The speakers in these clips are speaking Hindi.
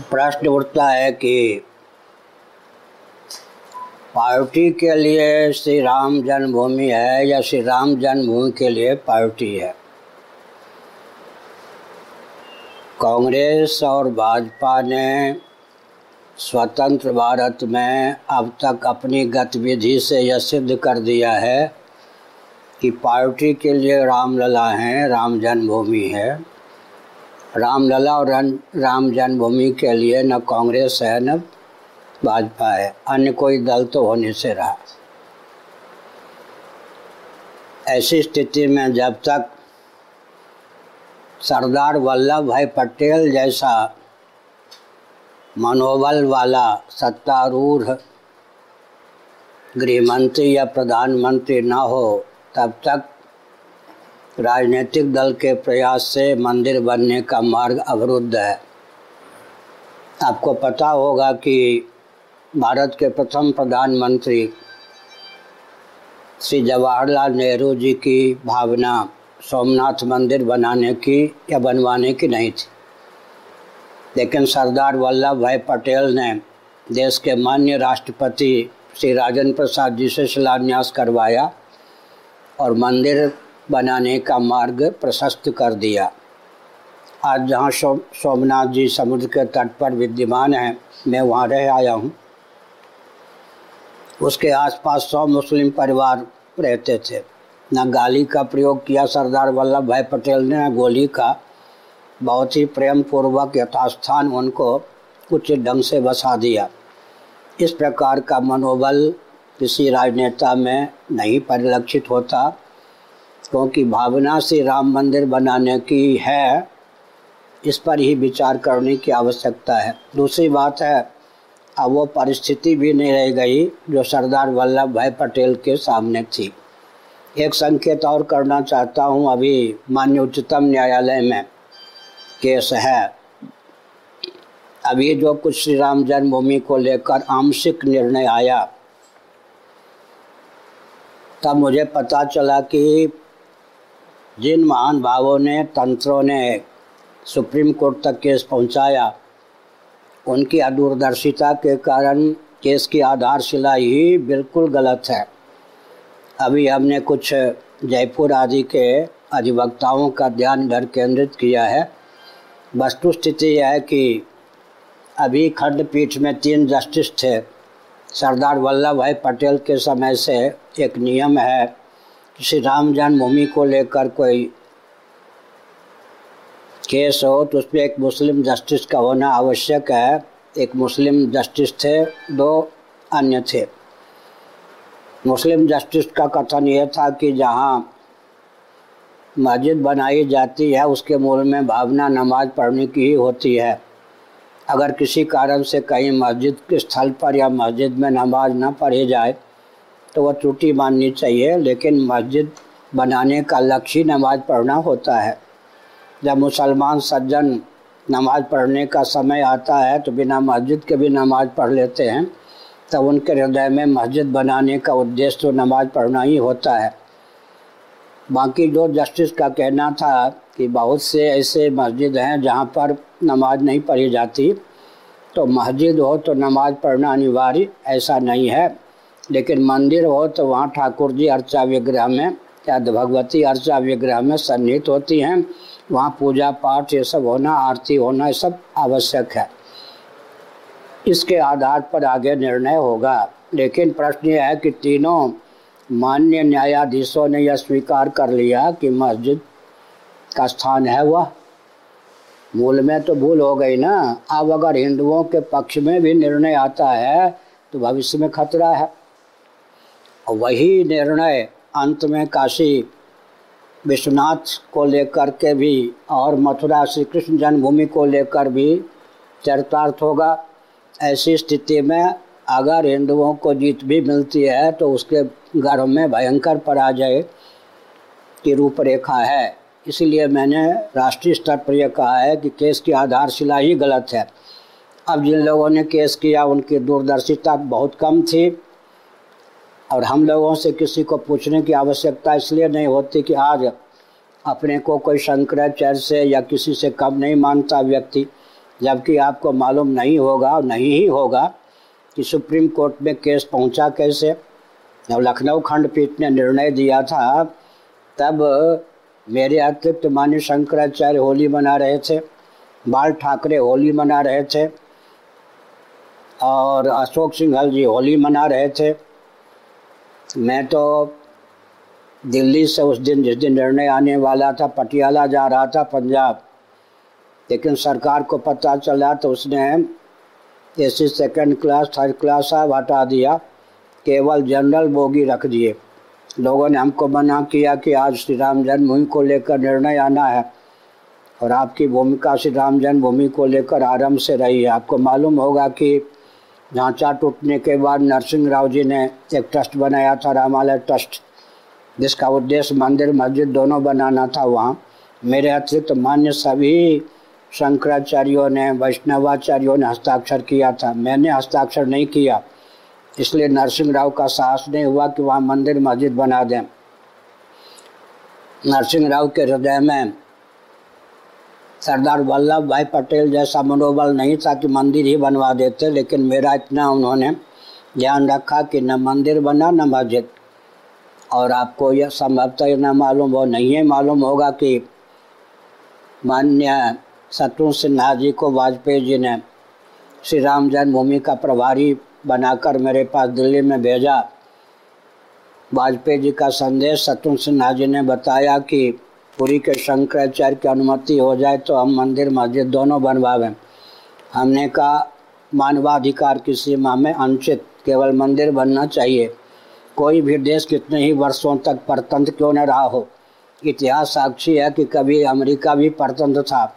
प्रश्न उठता है कि पार्टी के लिए श्री राम जन्मभूमि है या श्री राम जन्मभूमि के लिए पार्टी है? कांग्रेस और भाजपा ने स्वतंत्र भारत में अब तक अपनी गतिविधि से यह सिद्ध कर दिया है कि पार्टी के लिए रामलला हैं, राम जन्मभूमि है। रामलला और राम जन्मभूमि के लिए न कांग्रेस है, न भाजपा है। अन्य कोई दल तो होने से रहा। ऐसी स्थिति में जब तक सरदार वल्लभ भाई पटेल जैसा मनोबल वाला सत्तारूढ़ गृहमंत्री या प्रधानमंत्री न हो, तब तक राजनीतिक दल के प्रयास से मंदिर बनने का मार्ग अवरुद्ध है। आपको पता होगा कि भारत के प्रथम प्रधानमंत्री श्री जवाहरलाल नेहरू जी की भावना सोमनाथ मंदिर बनाने की या बनवाने की नहीं थी। लेकिन सरदार वल्लभ भाई पटेल ने देश के मान्य राष्ट्रपति श्री राजन प्रसाद जी से शिलान्यास करवाया और मंदिर बनाने का मार्ग प्रशस्त कर दिया। आज जहाँ सो, सोमनाथ जी समुद्र के तट पर विद्यमान हैं मैं वहाँ रह आया हूँ। उसके आसपास सौ मुस्लिम परिवार रहते थे। न गाली का प्रयोग किया सरदार वल्लभ भाई पटेल ने न गोली का। बहुत ही प्रेम पूर्वक यथास्थान उनको कुछ ढंग से बसा दिया। इस प्रकार का मनोबल किसी राजनेता में नहीं परिलक्षित होता। क्योंकि भावना से राम मंदिर बनाने की है, इस पर ही विचार करने की आवश्यकता है। दूसरी बात है, अब वो परिस्थिति भी नहीं रह गई जो सरदार वल्लभ भाई पटेल के सामने थी। एक संकेत और करना चाहता हूँ अभी मान्य उच्चतम न्यायालय में केस है। अभी जो कुछ श्री राम जन्मभूमि को लेकर आंशिक निर्णय आया, तब मुझे पता चला कि जिन महान भावों ने, तंत्रों ने सुप्रीम कोर्ट तक केस पहुँचाया, उनकी अदूरदर्शिता के कारण केस की आधारशिला ही बिल्कुल गलत है। अभी हमने कुछ जयपुर आदि के अधिवक्ताओं का ध्यान इधर केंद्रित किया है। वस्तु स्थिति यह है कि अभी खंडपीठ में तीन जस्टिस थे। सरदार वल्लभ भाई पटेल के समय से एक नियम है श्री राम जन्मभूमि को लेकर कोई केस हो तो उसमें एक मुस्लिम जस्टिस का होना आवश्यक है। एक मुस्लिम जस्टिस थे, दो अन्य थे। मुस्लिम जस्टिस का कथन यह था कि जहाँ मस्जिद बनाई जाती है, उसके मूल में भावना नमाज़ पढ़ने की ही होती है। अगर किसी कारण से कहीं मस्जिद के स्थल पर या मस्जिद में नमाज़ ना पढ़ी जाए तो वह त्रुटि माननी चाहिए, लेकिन मस्जिद बनाने का लक्ष्य ही नमाज़ पढ़ना होता है। जब मुसलमान सज्जन नमाज़ पढ़ने का समय आता है तो बिना मस्जिद के भी नमाज़ पढ़ लेते हैं, तब उनके हृदय में मस्जिद बनाने का उद्देश्य तो नमाज़ पढ़ना ही होता है। बाकी जो जस्टिस का कहना था कि बहुत से ऐसे मस्जिद हैं जहाँ पर नमाज़ नहीं पढ़ी जाती तो मस्जिद हो तो नमाज़ पढ़ना अनिवार्य, ऐसा नहीं है। लेकिन मंदिर हो तो वहाँ ठाकुर जी अर्चा विग्रह में या भगवती अर्चा विग्रह में सन्निहित होती हैं। वहाँ पूजा पाठ ये सब होना, आरती होना, ये सब आवश्यक है। इसके आधार पर आगे निर्णय होगा। लेकिन प्रश्न यह है कि तीनों मान्य न्यायाधीशों ने यह स्वीकार कर लिया कि मस्जिद का स्थान है वह। मूल में तो भूल हो गई ना। अब अगर हिंदुओं के पक्ष में भी निर्णय आता है तो भविष्य में खतरा है। वही निर्णय अंत में काशी विश्वनाथ को लेकर के भी और मथुरा श्री कृष्ण जन्मभूमि को लेकर भी चरितार्थ होगा। ऐसी स्थिति में अगर हिंदुओं को जीत भी मिलती है तो उसके गर्भ में भयंकर पराजय की रूपरेखा है। इसलिए मैंने राष्ट्रीय स्तर पर यह कहा है कि केस की आधारशिला ही गलत है। अब जिन लोगों ने केस किया, उनकी दूरदर्शिता बहुत कम थी। और हम लोगों से किसी को पूछने की आवश्यकता इसलिए नहीं होती कि आज अपने को कोई शंकराचार्य से या किसी से कम नहीं मानता व्यक्ति, जबकि आपको मालूम नहीं होगा और नहीं ही होगा कि सुप्रीम कोर्ट में केस पहुँचा कैसे। जब लखनऊ खंडपीठ ने निर्णय दिया था, तब मेरे अतिरिक्त मान्य शंकराचार्य होली मना रहे थे, बाल ठाकरे होली मना रहे थे, और अशोक सिंघल जी होली मना रहे थे। मैं तो दिल्ली से उस दिन, जिस दिन निर्णय आने वाला था, पटियाला जा रहा था पंजाब। लेकिन सरकार को पता चला तो उसने A C second class third class सब हटा दिया। केवल जनरल बोगी रख दिए। लोगों ने हमको मना किया कि आज श्री राम जन्मभूमि को लेकर निर्णय आना है और आपकी भूमिका श्री राम जन्मभूमि को लेकर आरंभ से रही है। आपको मालूम होगा कि ढांचा टूटने के बाद नरसिंह राव जी ने एक ट्रस्ट बनाया था, रामालय ट्रस्ट, जिसका उद्देश्य मंदिर, मस्जिद दोनों बनाना था वहाँ। मेरे अतिरिक्त मान्य सभी शंकराचार्यों ने, वैष्णवाचार्यों ने हस्ताक्षर किया था। मैंने हस्ताक्षर नहीं किया, इसलिए नरसिंह राव का साहस नहीं हुआ कि वहाँ मंदिर, मस्जिद बना दें। नरसिंह राव के हृदय में सरदार वल्लभ भाई पटेल जैसा मनोबल नहीं था कि मंदिर ही बनवा देते, लेकिन मेरा इतना उन्होंने ध्यान रखा कि न मंदिर बना, न मस्जिद। और आपको यह संभवतः न मालूम हो नहीं है, मालूम होगा कि मान्य शत्रु सिन्हा जी को वाजपेयी जी ने श्री राम जन्मभूमि का प्रभारी बनाकर मेरे पास दिल्ली में भेजा। वाजपेयी जी का संदेश शत्रु सिन्हा जी ने बताया कि पुरी के शंकराचार्य की अनुमति हो जाए तो हम मंदिर मस्जिद दोनों बनवावें। हमने कहा, मानवाधिकार की सीमा में अनुचित, केवल मंदिर बनना चाहिए। कोई भी देश कितने ही वर्षों तक परतंत्र क्यों न रहा हो? इतिहास साक्षी है कि कभी अमेरिका भी परतंत्र था।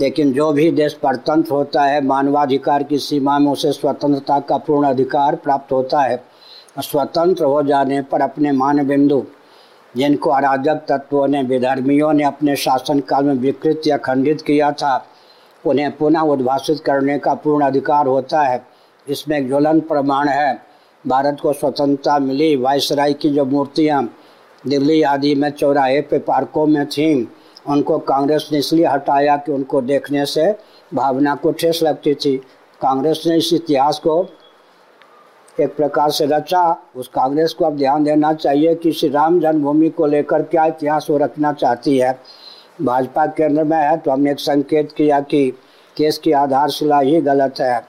लेकिन जो भी देश परतंत्र होता है, मानवाधिकार की सीमा में उसे स्वतंत्रता का पूर्ण अधिकार प्राप्त होता है। स्वतंत्र हो जाने पर अपने मान बिंदु जिनको अराजक तत्वों ने, विधर्मियों ने अपने शासनकाल में विकृत या खंडित किया था, उन्हें पुनः उद्भाषित करने का पूर्ण अधिकार होता है। इसमें एक ज्वलन प्रमाण है। भारत को स्वतंत्रता मिली वायसराय की जो मूर्तियाँ दिल्ली आदि में चौराहे पे पार्कों में थीं, उनको कांग्रेस ने इसलिए हटाया कि उनको देखने से भावना को ठेस लगती थी। कांग्रेस ने इस इतिहास को एक प्रकार से रचा। उस कांग्रेस को अब ध्यान देना चाहिए कि श्री राम जन्मभूमि को लेकर क्या इतिहास वो रखना चाहती है। भाजपा केंद्र में है तो हमने एक संकेत किया कि केस की आधारशिला ही गलत है।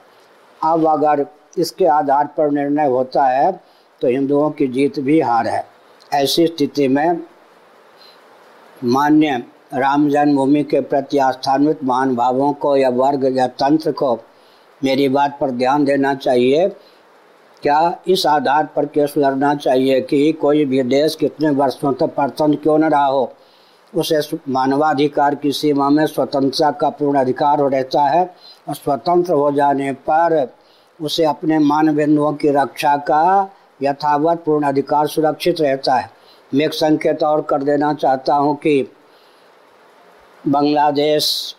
अब अगर इसके आधार पर निर्णय होता है तो हिंदुओं की जीत भी हार है। ऐसी स्थिति में मान्य राम जन्मभूमि के प्रति आस्थान्वित महानुभावों को या वर्ग या तंत्र को मेरी बात पर ध्यान देना चाहिए क्या इस आधार पर केस लड़ना चाहिए कि कोई भी देश कितने वर्षों तक परतंत्र क्यों न रहा हो? उसे मानवाधिकार की सीमा में स्वतंत्रता का पूर्ण अधिकार रहता है और स्वतंत्र हो जाने पर उसे अपने मान बिंदुओं की रक्षा का यथावत पूर्ण अधिकार सुरक्षित रहता है। मैं एक संकेत और कर देना चाहता हूँ कि बांग्लादेश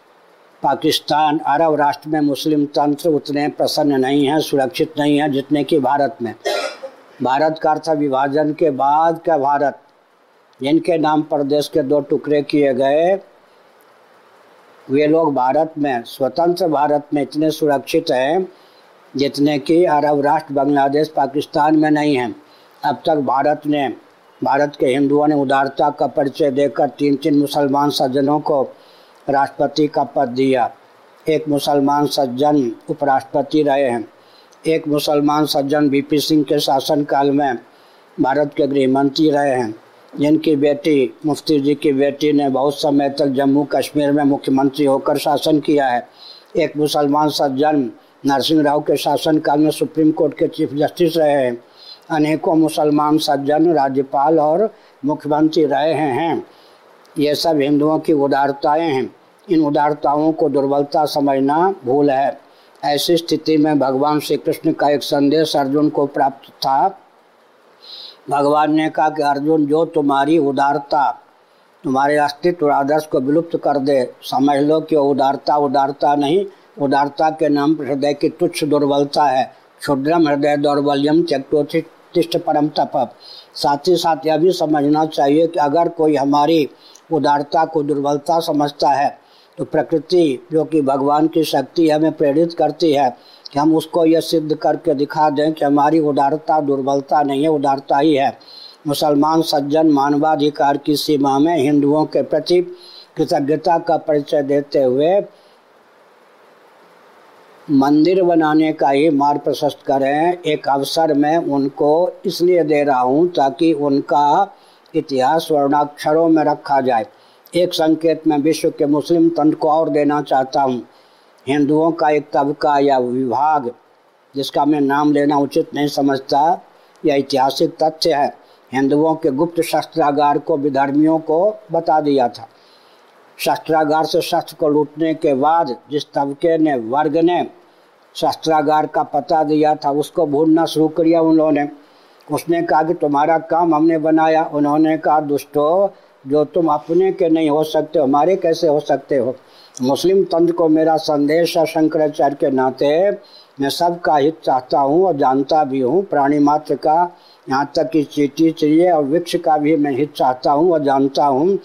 पाकिस्तान, अरब राष्ट्र में मुस्लिम तंत्र उतने प्रसन्न नहीं हैं, सुरक्षित नहीं हैं जितने कि भारत में। भारत का अर्थ विभाजन के बाद का भारत, जिनके नाम पर देश के दो टुकड़े किए गए, वे लोग भारत में, स्वतंत्र भारत में इतने सुरक्षित हैं जितने कि अरब राष्ट्र बांग्लादेश, पाकिस्तान में नहीं हैं। अब तक भारत ने, भारत के हिंदुओं ने उदारता का परिचय देकर तीन तीन मुसलमान सज्जनों को राष्ट्रपति का पद दिया। एक मुसलमान सज्जन उपराष्ट्रपति रहे हैं। एक मुसलमान सज्जन बीपी सिंह के शासनकाल में भारत के गृह मंत्री रहे हैं। जिनकी बेटी, मुफ्ती जी की बेटी ने बहुत समय तक जम्मू कश्मीर में मुख्यमंत्री होकर शासन किया है। एक मुसलमान सज्जन नरसिंह राव के शासनकाल में सुप्रीम कोर्ट के चीफ जस्टिस रहे हैं। अनेकों मुसलमान सज्जन राज्यपाल और मुख्यमंत्री रहे हैं। ये सब हिंदुओं की उदारताएँ हैं। इन उदारताओं को दुर्बलता समझना भूल है। ऐसी स्थिति में भगवान श्री कृष्ण का एक संदेश अर्जुन को प्राप्त था। भगवान ने कहा कि अर्जुन, जो तुम्हारी उदारता, तुम्हारे अस्तित्व और आदर्श को विलुप्त कर दे, समझ लो कि उदारता उदारता नहीं, उदारता के नाम पर हृदय की तुच्छ दुर्बलता है। क्षुद्रम हृदय दौर्बल्यम त्यक्तोतिष्ठ परम तप। साथ ही साथ यह भी समझना चाहिए कि अगर कोई हमारी उदारता को दुर्बलता समझता है तो प्रकृति, जो कि भगवान की शक्ति हमें प्रेरित करती है, कि हम उसको यह सिद्ध करके दिखा दें कि हमारी उदारता, दुर्बलता नहीं है, उदारता ही है। मुसलमान, सज्जन, मानवाधिकार की सीमा में हिंदुओं के प्रति कृतज्ञता का परिचय देते हुए मंदिर बनाने का ही मार्ग प्रशस्त करें। एक अवसर में उनको इसलिए दे रहा हूँ ताकि उनका इतिहास वर्णाक्षरों में रखा जाए। एक संकेत में विश्व के मुस्लिम तंत्र को और देना चाहता हूँ। हिंदुओं का एक तबका या विभाग, जिसका मैं नाम लेना उचित नहीं समझता, यह ऐतिहासिक तथ्य है। हिंदुओं के गुप्त शस्त्रागार को विधर्मियों को बता दिया था। शस्त्रागार से शस्त्र को लूटने के बाद जिस तबके ने, वर्ग ने शस्त्रागार का पता दिया था, उसको भूलना शुरू किया उन्होंने। उसने कहा कि तुम्हारा काम हमने बनाया। उन्होंने कहा, दुष्टो जो तुम अपने के नहीं हो सकते, हमारे कैसे हो सकते हो? मुस्लिम तंत्र को मेरा संदेश है, शंकराचार्य के नाते। मैं सबका हित चाहता हूँ और जानता भी हूँ। प्राणी मात्र का यहाँ तक कि चीटी चाहिए और वृक्ष का भी मैं हित चाहता हूँ और जानता हूँ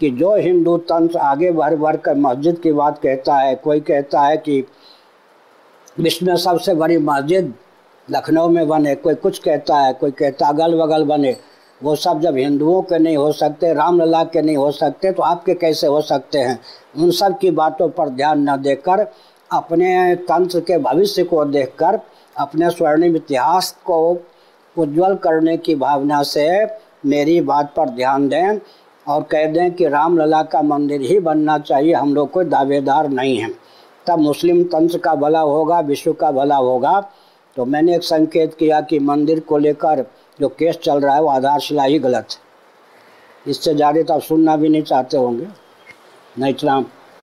कि जो हिंदू तंत्र आगे बढ़ बढ़ कर मस्जिद की बात कहता है, कोई कहता है कि विश्व में सबसे बड़ी मस्जिद लखनऊ में बने, कोई कुछ कहता है, कोई कहता अगल बगल बने। वो सब जब हिंदुओं के नहीं हो सकते, रामलला के नहीं हो सकते तो आपके कैसे हो सकते हैं? उन सब की बातों पर ध्यान न देकर, अपने तंत्र के भविष्य को देखकर, अपने स्वर्णिम इतिहास को उज्जवल करने की भावना से मेरी बात पर ध्यान दें और कह दें कि रामलला का मंदिर ही बनना चाहिए, हम लोग कोई दावेदार नहीं हैं। तब मुस्लिम तंत्र का भला होगा, विश्व का भला होगा। तो मैंने एक संकेत किया कि मंदिर को लेकर जो केस चल रहा है वो आधारशिला ही गलत है। इससे ज़्यादा तो आप सुनना भी नहीं चाहते होंगे। नहीं इतना